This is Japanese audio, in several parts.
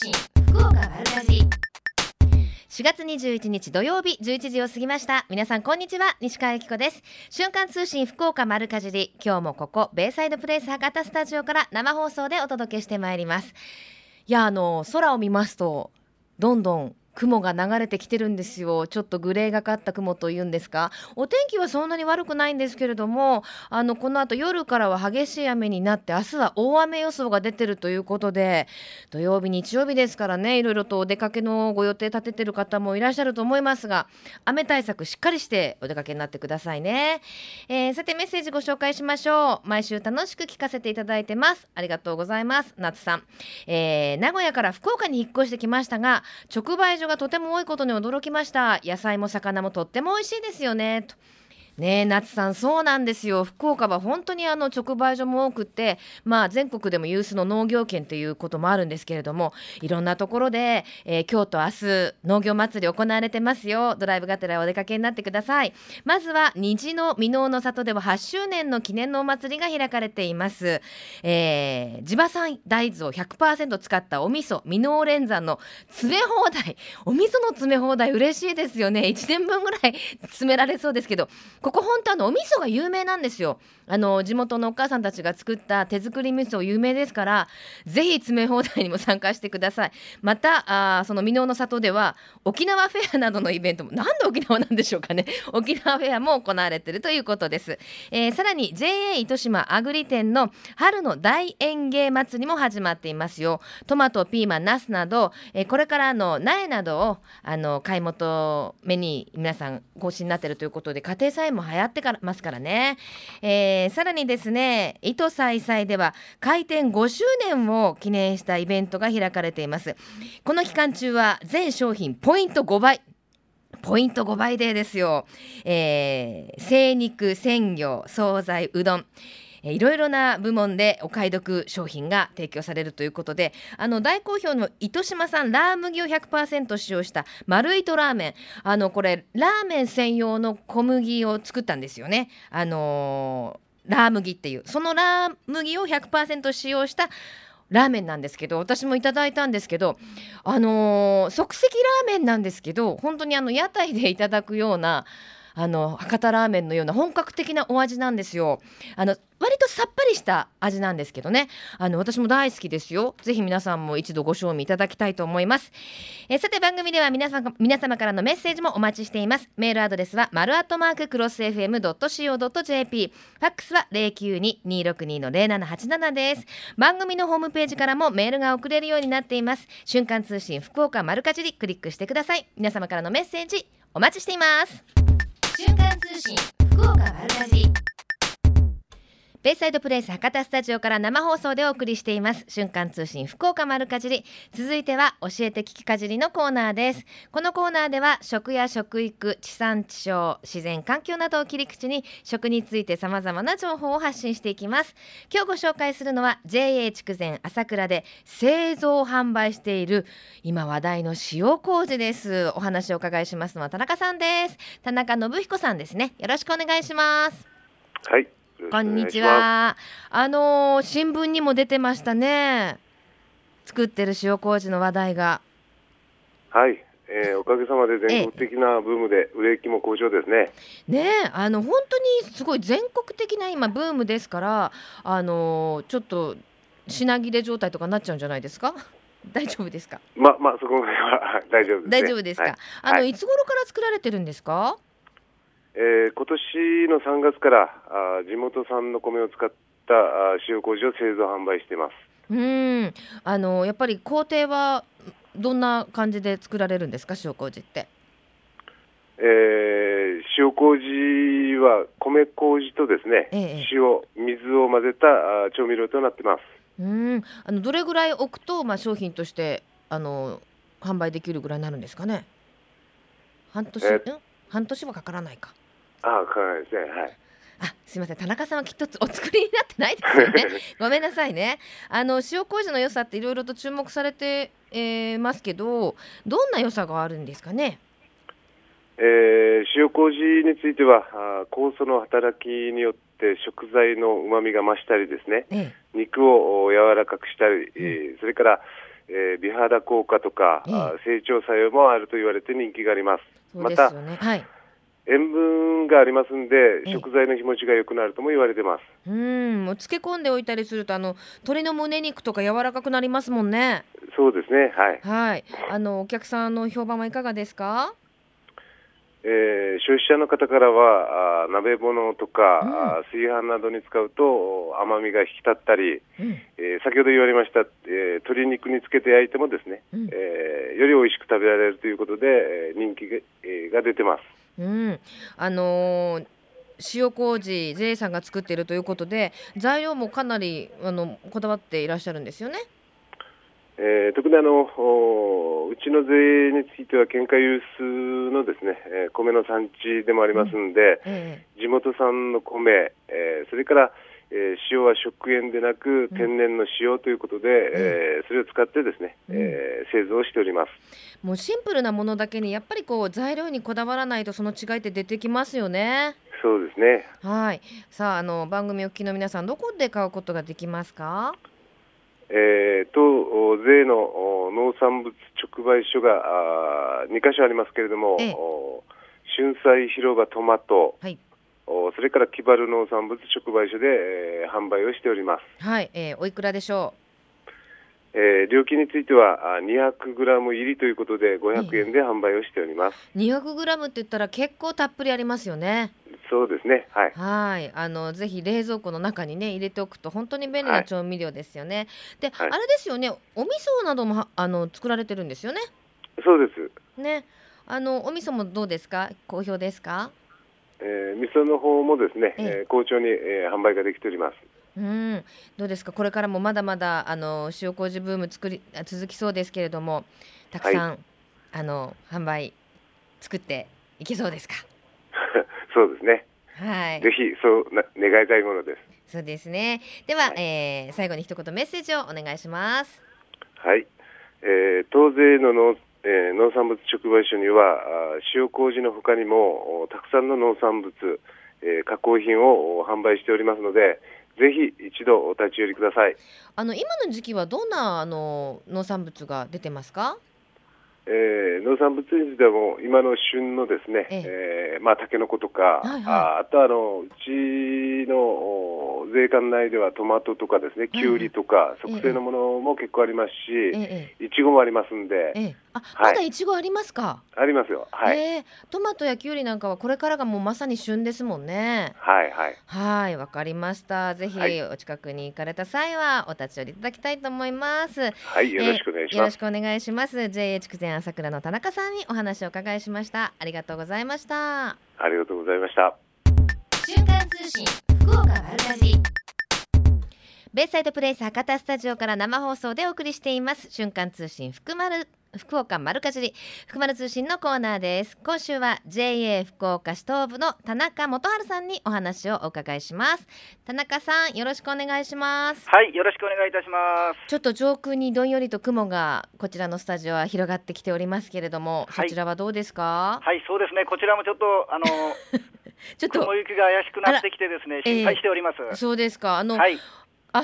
信福岡丸かじ4月21日土曜日11時を過ぎました。皆さんこんにちは西川由紀子です。瞬間通信福岡丸かじり。今日もここベイサイドプレイス博多スタジオから生放送でお届けしてまいります。いやあの空を見ますとどんどん雲が流れてきてるんですよ。ちょっとグレーがかった雲というんですか。お天気はそんなに悪くないんですけれどもあのこの後夜からは激しい雨になって明日は大雨予想が出てるということで土曜日日曜日ですからねいろいろとお出かけのご予定立ててる方もいらっしゃると思いますが雨対策しっかりしてお出かけになってくださいね、えー、さてメッセージご紹介しましょう。毎週楽しく聞かせていただいてます。ありがとうございます。夏さん、えー、名古屋から福岡に引っ越してきましたが直売所がとても多いことに驚きました。野菜も魚もとっても美味しいですよね。と。ねえ夏さんそうなんですよ。福岡は本当にあの直売所も多くってまあ全国でも有数の農業圏ということもあるんですけれどもいろんなところで、えー、今日と明日農業祭り行われてますよ。ドライブがてらお出かけになってください。まずは虹の箕面の里では8周年の記念のお祭りが開かれています、えー、地場産大豆を100%使ったお味噌箕面連山の詰め放題。お味噌の詰め放題嬉しいですよね。1年分ぐらい詰められそうですけどここ本当あのお味噌が有名なんですよ。あの地元のお母さんたちが作った手作り味噌有名ですからぜひ詰め放題にも参加してください。またあその箕面の里では沖縄フェアなどのイベントもなんで沖縄なんでしょうかね。沖縄フェアも行われているということです、えー、さらに JA 糸島アグリ店の春の大園芸祭りも始まっていますよ。トマトピーマンナスなど、えー、これからの苗などをあの買い求めに皆さん更新になっているということで家庭菜園も流行ってからますからね、えー、さらにですね糸さいでは開店5周年を記念したイベントが開かれています。この期間中は全商品ポイント5倍。ポイント5倍デーですよ、えー、精肉鮮魚惣菜うどん。いろいろな部門でお買い得商品が提供されるということであの大好評の糸島産ラー麦を100%使用した丸糸ラーメンあのこれラーメン専用の小麦を作ったんですよね。あのー、ラー麦っていうそのラー麦を100%使用したラーメンなんですけど私もいただいたんですけどあのー、即席ラーメンなんですけど本当にあの屋台でいただくようなあの博多ラーメンのような本格的なお味なんですよ。あの割とさっぱりした味なんですけどね。あの私も大好きですよ。ぜひ皆さんも一度ご賞味いただきたいと思います。えさて番組では皆さん皆様からのメッセージもお待ちしています。メールアドレスは丸アットマーククロス FM.co.jp ファックスは092-262の0787です。番組のホームページからもメールが送れるようになっています。瞬間通信福岡丸かじりクリックしてください。皆様からのメッセージお待ちしています。瞬間通信福岡丸かじベイサイドプレイス博多スタジオから生放送でお送りしています。瞬間通信福岡丸かじり。続いては教えて聞きかじりのコーナーです。このコーナーでは食や食育地産地消自然環境などを切り口に食について様々な情報を発信していきます。今日ご紹介するのは JA 筑前朝倉で製造販売している今話題の塩麹です。お話をお伺いしますのは田中さんです。田中信彦さんですね。よろしくお願いします。はい。こんにちは。あのー、新聞にも出てましたね。作ってる塩麹の話題が。はい、えー、おかげさまで全国的なブームで売れ行きも好調ですね。ねあの本当にすごい全国的な今ブームですから、あのー、ちょっと品切れ状態とかなっちゃうんじゃないですか？大丈夫ですか？ままあそこは大丈夫、ね、大丈夫ですか？はい、あの、はい、いつ頃から作られてるんですか？えー、今年の3月からあ地元産の米を使ったあ塩麹を製造販売しています。うん。あのやっぱり工程はどんな感じで作られるんですか？塩麹って。えー、塩麹は米麹とですね、ええ、塩水を混ぜたあ調味料となってます。うん。あのどれぐらい置くと、まあ、商品としてあの販売できるぐらいになるんですかね？半年、え半年はかからないかああ、かないですね。はい。あ、すみません、田中さんはきっとお作りになってないですよね。ごめんなさいね。あの塩麹の良さっていろいろと注目されて、えー、ますけど、どんな良さがあるんですかね？えー、塩麹についてはあ酵素の働きによって食材の旨味が増したりですね、ええ、肉を柔らかくしたり、えー、それから、えー、美肌効果とか、えー、成長作用もあると言われて人気があります。すね、また、はい、塩分がありますんで、食材の日持ちが良くなるとも言われてます。うん、もう漬け込んでおいたりすると、あの鶏の胸肉とか柔らかくなりますもんね。そうですね。はい。はい。あのお客さんの評判はいかがですか？えー、消費者の方からはあ鍋物とか、うん、炊飯などに使うと甘みが引き立ったり、うん、えー、先ほど言われました、えー、鶏肉につけて焼いてもですね、うん、えより美味しく食べられるということで、え人気が,、えが出てます。うん、あの塩麹 JA さんが作っているということで材料もかなりあのこだわっていらっしゃるんですよね。えー、特にあのうちの税については県下有数のですね、えー、米の産地でもありますんで、うん。えー、地元産の米、えー、それから、えー、塩は食塩でなく天然の塩ということで、うん、えー、それを使ってですね、うん、えー、製造しております。もうシンプルなものだけにやっぱりこう材料にこだわらないとその違いって出てきますよね。そうですね。はい。さああの番組お聞きの皆さんどこで買うことができますか？えー、と税の農産物直売所が2か所ありますけれども、ええ、春菜広場トマト、はい、それから木原農産物直売所で、えー、販売をしております。はい、えー、おいくらでしょう？えー、料金については200グラム入りということで500円で販売をしております。200グラムって言ったら結構たっぷりありますよね。そうですね。はい。はい、あのぜひ冷蔵庫の中にね入れておくと本当に便利な調味料ですよね。で、はい、あれですよね。お味噌などもあの作られてるんですよね？そうです。ね、あのお味噌もどうですか？好評ですか？えー、味噌の方もですね、えー、好調に、えー、販売ができております。うん、どうですか？これからもまだまだあの塩麹ブーム作り続きそうですけれども、たくさん、はい、あの販売作っていけそうですか？そうですね。はい。ぜひそうな願いたいものです。そうですね。では、はい、えー、最後に一言メッセージをお願いします。はい。えー、当税の農,、えー、農産物直売所には塩麹のほかにもたくさんの農産物、えー、加工品を販売しておりますので。ぜひ一度お立ち寄りください。あの今の時期はどんなあの農産物が出てますか？えー、農産物についても今の旬のですね、ええー、まあタケノコとか、はいはい、ああとあのうちの税関内ではトマトとかですね、きゅうりとか、促成のものも結構ありますし、いちごもありますんで、ええ、あまだいちごありますか、ありますよ。はい、えー、トマトやきゅうりなんかはこれからがもうまさに旬ですもんね。はいはい。はいわかりました。ぜひお近くに行かれた際はお立ち寄りいただきたいと思います。はい、よろしくお願いします。よろしくお願いします。JA 筑前朝倉の田中さんにお話を伺いしましたありがとうございましたありがとうございました瞬間通信福岡丸かじベイサイドプレイス博多スタジオから生放送でお送りしています瞬間通信福丸福岡丸かじり福丸通信のコーナーです。今週は JA 福岡市東部の田中元春さんにお話をお伺いします。田中さんよろしくお願いします。はいよろしくお願いいたします。ちょっと上空にどんよりと雲がこちらのスタジオは広がってきておりますけれども、はい、そちらはどうですか？はいそうですね。こちらもちょっとあの ちょっと雲行きが怪しくなってきてですね心配しております、えー、そうですか。あの、はい、明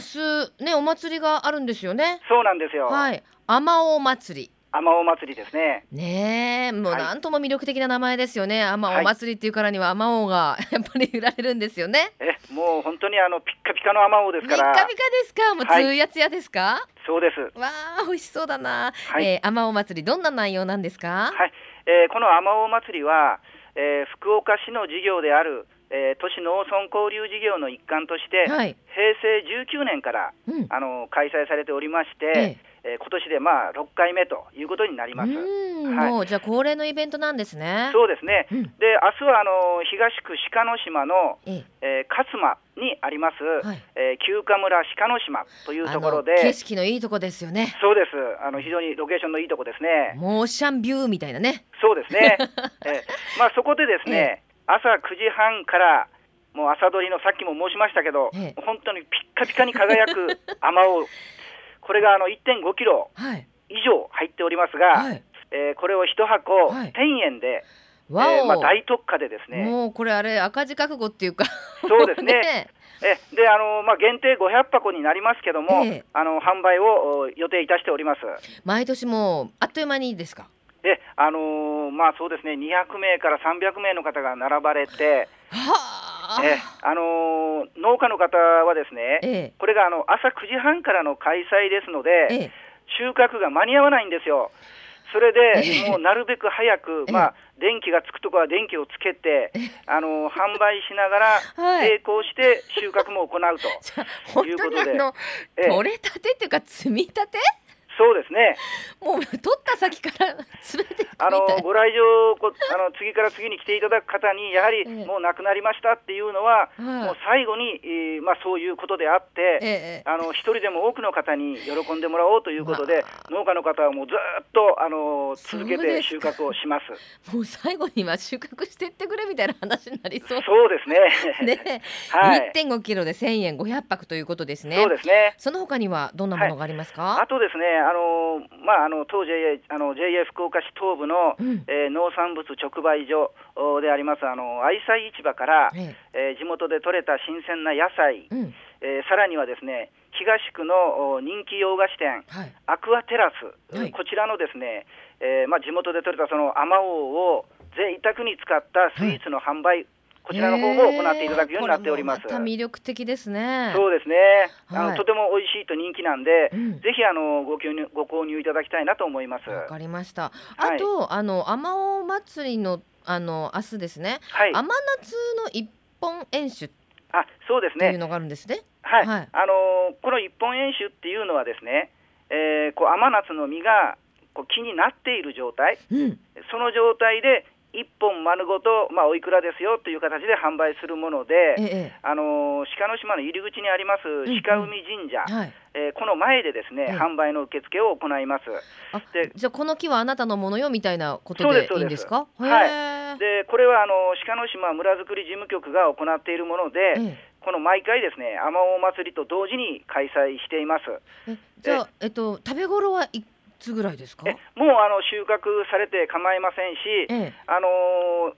日ねお祭りがあるんですよね。そうなんですよ。はい。あまお祭りあまお祭りですね。ねえ、もうなんとも魅力的な名前ですよね。あまお祭りっていうからにはあまおが やっぱり売られるんですよね。え、もう本当にあのピッカピカのあまおですから。ピッカピカですか？もうつやつやですか？はい、そうです。わあ、美味しそうだな。はい、えー、あまお祭りどんな内容なんですか？はい、えー、このあまお祭りは、えー、福岡市の事業であるえー、都市農村交流事業の一環として、はい、平成19年から、うん、あの開催されておりまして、ええー、今年でまあ6回目ということになります。はい、もうじゃあ恒例のイベントなんですね。そうですね。うん、で明日はあの東区鹿の島の、ええー、勝間にあります、はい、えー、旧家村鹿の島というところで景色のいいとこですよね。そうです。あの非常にロケーションのいいとこですね。モーシャンビューみたいなね。そうですね。えー、まあそこでですね。え朝9時半からもう朝取りのさっきも申しましたけど、ええ、本当にピッカピカに輝くあまおう、これがあの1.5キロ以上入っておりますが、はい、えー、これを1箱1000円で、はい、えー、まあ、大特価でですね。もうこれあれ赤字覚悟っていうか。そうですね。ね えであの、まあ、限定500箱になりますけども、えー、あの販売を予定いたしております。毎年もあっという間にですか？えあのー、まあそうですね。200名から300名の方が並ばれて、はえあのー、農家の方はですね、ええ、これがあの朝9時半からの開催ですので、え、収穫が間に合わないんですよ。それで、もうなるべく早く、まあ、電気がつくところは電気をつけて、あの販売しながら、並行して収穫も行うということで。取れたてっていうか、積み立て？そうですね。もう取った先から すべてあのご来場こあの次から次に来ていただく方にやはりもう亡くなりましたっていうのは、ええ、もう最後に、えー、まあそういうことであって、え、あの一人でも多くの方に喜んでもらおうということで、まあ、農家の方はもうずっとあの続けて収穫をします。もう最後には収穫してってくれみたいな話になりそう。そうですね。ね、はい。1.5キロで1000円500泊ということですね。そうですね。その他にはどんなものがありますか？はい、あとですね。あのまあ、あの当 JA, あの JA 福岡市東部の、うん、えー、農産物直売所でありますあの愛妻市場から、ええ。ー、地元で採れた新鮮な野菜、うん、えー、さらにはですね東区の人気洋菓子店、はい、アクアテラス、はい、こちらのですね、えーまあ、地元で採れたそのあまおうを贅沢に使ったスイーツの販売、こちらの方も行っていただくようになっております。ま魅力的ですね。そうですね。はい、あのとても美味しいと人気なんで、うん、ぜひあのご購入ご購入いただきたいなと思います。わかりました。あと、はい、あの天尾祭りのあの明日ですね。はい、甘夏の一本演酒あそうですね。というのがあるんですね。はい。はい、あのこの一本演酒っていうのはですね、えー、こう甘夏の実がこう木になっている状態、うん、その状態で1本丸ごと、まあ、おいくらですよという形で販売するもので、ええ、あの鹿の島の入り口にあります鹿海神社、うんうんはい、えー、この前でですね、え、販売の受付を行います。でじゃあ、この木はあなたのものよみたいなことでいいんですか？はい、でこれはあの鹿の島村づくり事務局が行っているもので、この毎回ですね、天尾祭りと同時に開催しています。じゃあ、えっと、食べ頃はいつぐらいですか？もうあの収穫されて構いませんし、ええ、あの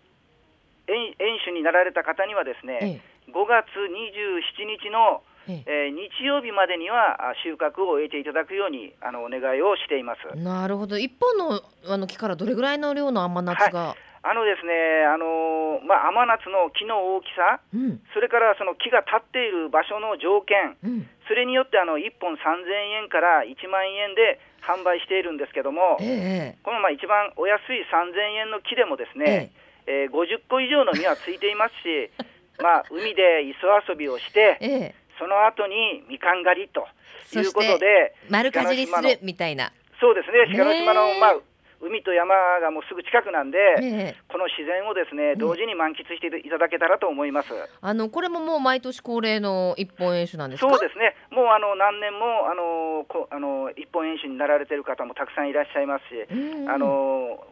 園園主になられた方にはですね、ええ、5月27日のええ。ー、日曜日までには収穫を終えていただくようにあのお願いをしています。なるほど、一本のあの木からどれぐらいの量の甘夏が、はい、あのですね、あのまあ、甘夏の木の大きさ、うん、それからその木が立っている場所の条件、うん、それによってあの1本3000円から1万円で販売しているんですけども、えこのまあ一番お安い3000円の木でもですね、ええ。ー、50個以上の実はついていますし、まあ、海で磯遊びをして、えその後にみかん狩りということで、丸かじりするみたいな。そうですね、鹿児島の、まあ、海と山がもうすぐ近くなんで、えこの自然をですね同時に満喫していただけたらと思います。あのこれももう毎年恒例の一本演習なんですそうですね。もうあの何年もあのこあの一本演習になられてる方もたくさんいらっしゃいますし、あの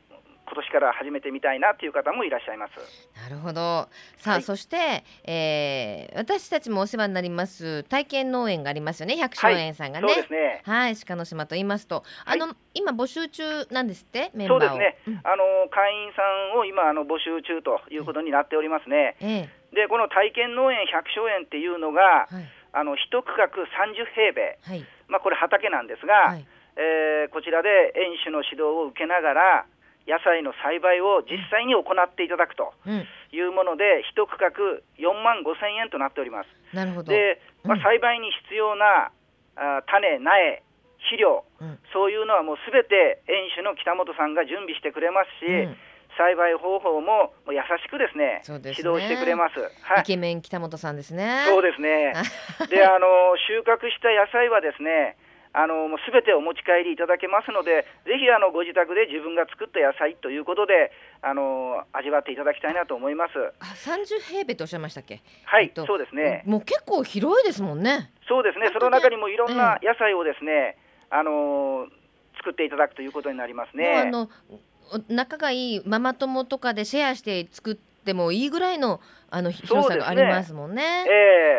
今年から始めてみたいなという方もいらっしゃいます。なるほど。さあ、はい、そして、えー、私たちもお世話になります体験農園がありますよね。百姓園さんがね。はい、そうですね。はい、鹿の島と言いますと、あの、はい、今募集中なんですって？メンバーそうですね。うん、あの会員さんを今あの募集中ということになっておりますね。ええ、でこの体験農園百姓園っていうのが、はい、あの一区画30平米、はい、まあこれ畑なんですが。はい、えー、こちらで園主の指導を受けながら野菜の栽培を実際に行っていただくというもので、一区画4万5千円となっております。なるほど。で、まあ、栽培に必要な、あ種、苗、肥料、うん、そういうのはもうすべて園主の北本さんが準備してくれますし、うん、栽培方法も優しくですね、ね、指導してくれます、はい、イケメン北本さんですね。そうですね。であの収穫した野菜はですねあのもうすべてお持ち帰りいただけますので、ぜひあのご自宅で自分が作った野菜ということで、あの味わっていただきたいなと思います。あ、三十平米とおっしゃいましたっけ？はい、えっと、そうですね。もう結構広いですもんね。そうですね。その中にもいろんな野菜をですね、えー、あの作っていただくということになりますね。あの仲がいいママ友とかでシェアして作ってもいいぐらいのあの広さがありますもんね。ね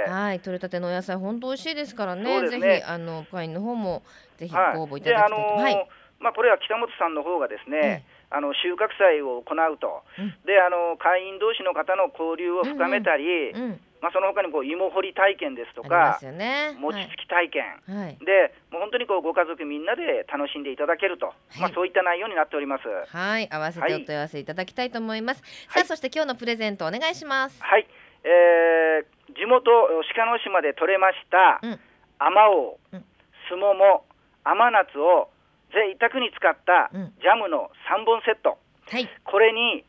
えー、はい、取れたてのお野菜本当美味しいですからね。ねぜひあのパインの方もぜひご応募いただきたいと。はい。まあこれは北本さんの方がですね。あの収穫祭を行うと、うん、であの会員同士の方の交流を深めたり、うんうん、まあ、その他にこう芋掘り体験ですとか、ね、餅つき体験、はい、でもう本当にこうご家族みんなで楽しんでいただけると、はい、まあ、そういった内容になっております。はい。合わせてお問い合わせいただきたいと思います、はい、さあそして今日のプレゼントお願いします。はい、えー、地元鹿野島で採れました、うん、あまおう、すもも甘夏を贅沢に使ったジャムの3本セット、はい、これに、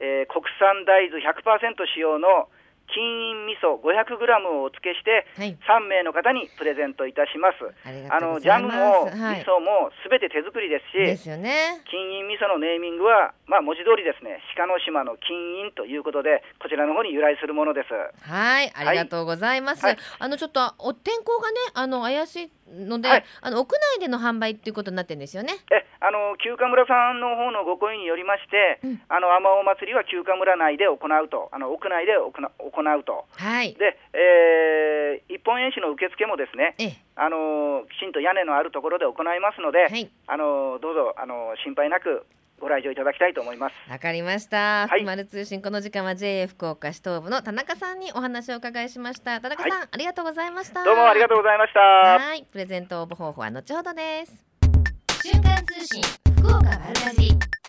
えー、国産大豆100%使用の金印味噌 500g をお付けして、はい、3名の方にプレゼントいたします。あのジャムも味噌もすべて手作りですし、ですよね、金印味噌のネーミングは、まあ、文字通りですね、鹿の島の金印ということで、こちらの方に由来するものです。はい、ありがとうございます。はい、あのちょっとお天候がね、あの怪しいので、はい、あの屋内での販売っていうことになってるんですよね。え、あの休暇村さんの方のご声によりまして、うん、あの天尾祭りは休暇村内で行うと、あの屋内で行うと。はい。で、えー、一本円紙の受付もですね、あのきちんと屋根のあるところで行いますので、はい、あのどうぞあの心配なくご来場いただきたいと思います。わかりました。はい、丸通信この時間は JA 福岡市東部の田中さんにお話を伺いしました。田中さん、はい、ありがとうございました。どうもありがとうございました。はい、プレゼント応募方法は後ほどです。瞬間通信福岡丸かじ。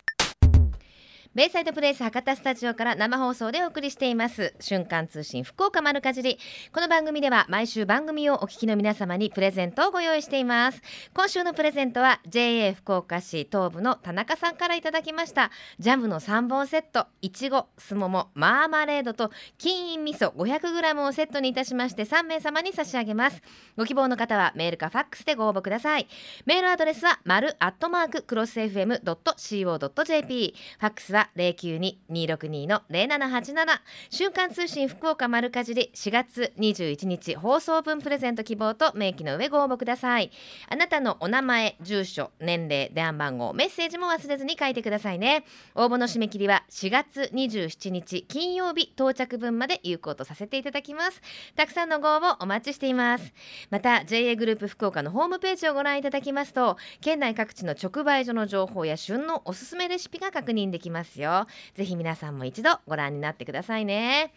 ベイサイドプレイス博多スタジオから生放送でお送りしています。瞬間通信福岡丸かじり。この番組では毎週番組をお聞きの皆様にプレゼントをご用意しています。今週のプレゼントは JA 福岡市東部の田中さんからいただきました。ジャムの3本セットいちごすももマーマレードと金印味噌 500g をセットにいたしまして3名様に差し上げます。ご希望の方はメールかファックスでご応募ください。メールアドレスは丸アットマーククロス FM.co.jp ファックスは零九二二六二の零七八七瞬間通信福岡丸かじり4月21日放送分プレゼント希望と明記の上ご応募くださいあなたのお名前住所年齢電話番号メッセージも忘れずに書いてくださいね応募の締め切りは4月27日金曜日到着分まで有効とさせていただきますたくさんのご応募お待ちしていますまた JA グループ福岡のホームページをご覧いただきますと県内各地の直売所の情報や旬のおすすめレシピが確認できますよ。ぜひ皆さんも一度ご覧になってくださいね。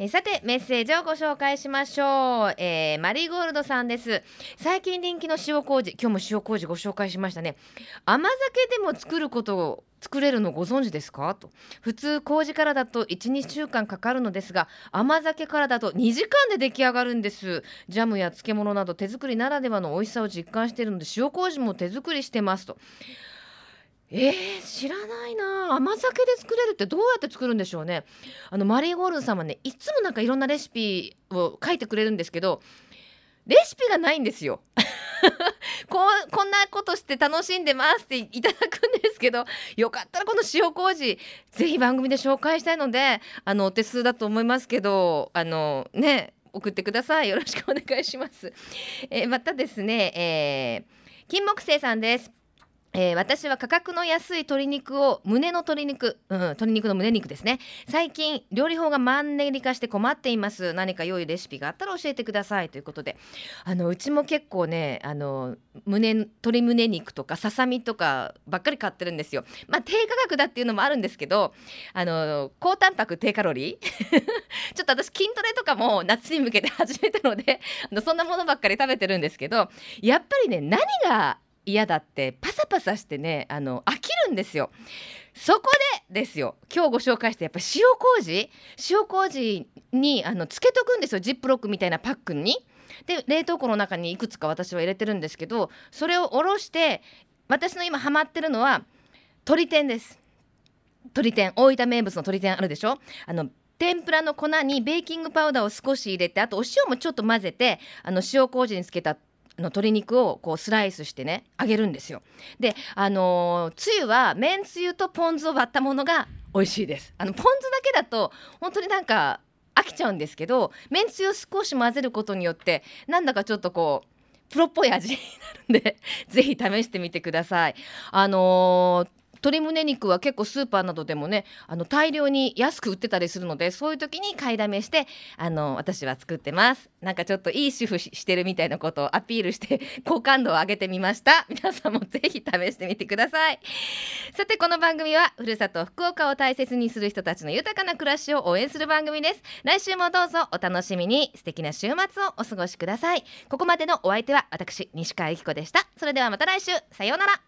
えさてメッセージをご紹介しましょう、えー、マリーゴールドさんです。最近人気の塩麹今日も塩麹ご紹介しましたね。甘酒でも作ることを作れるのご存知ですか？と。普通麹からだと12週間かかるのですが甘酒からだと2時間で出来上がるんです。ジャムや漬物など手作りならではの美味しさを実感しているので塩麹も手作りしてますと。えー、知らないな。甘酒で作れるってどうやって作るんでしょうね。あのマリーゴールドさんはねいつもなんかいろんなレシピを書いてくれるんですけどレシピがないんですよ。こうこんなことして楽しんでますっていただくんですけどよかったらこの塩麹ぜひ番組で紹介したいのであのお手数だと思いますけどあのね送ってください。よろしくお願いします、えー、またですね、えー、金木星さんです。えー、私は価格の安い鶏肉を胸の鶏肉、うん、鶏肉の胸肉ですね。最近料理法がマンネリ化して困っています。何か良いレシピがあったら教えてくださいということで。あのうちも結構ねあの胸鶏胸肉とかささみとかばっかり買ってるんですよ。まあ低価格だっていうのもあるんですけどあの高タンパク低カロリー？ちょっと私筋トレとかも夏に向けて始めたのであのそんなものばっかり食べてるんですけどやっぱりね何が嫌だってパサパサしてねあの飽きるんですよ。そこでですよ今日ご紹介してやっぱ塩麹？塩麹にあのつけとくんですよジップロックみたいなパックに。で冷凍庫の中にいくつか私は入れてるんですけどそれをおろして私の今ハマってるのは鶏天です。鶏天大分名物の鶏天あるでしょ？あの天ぷらの粉にベーキングパウダーを少し入れてあとお塩もちょっと混ぜてあの塩麹につけたの鶏肉をこうスライスしてね揚げるんですよ。であのー、つゆはめんつゆとポン酢を割ったものが美味しいです。あのポン酢だけだと本当になんか飽きちゃうんですけどめんつゆを少し混ぜることによってなんだかちょっとこうプロっぽい味になるんでぜひ試してみてください。あのー鶏胸肉は結構スーパーなどでもねあの大量に安く売ってたりするのでそういう時に買いだめしてあの私は作ってます。なんかちょっといい主婦してるみたいなことをアピールして好感度を上げてみました。皆さんもぜひ試してみてください。さてこの番組はふるさと福岡を大切にする人たちの豊かな暮らしを応援する番組です。来週もどうぞお楽しみに。素敵な週末をお過ごしください。ここまでのお相手は私西川由紀子でした。それではまた来週。さようなら。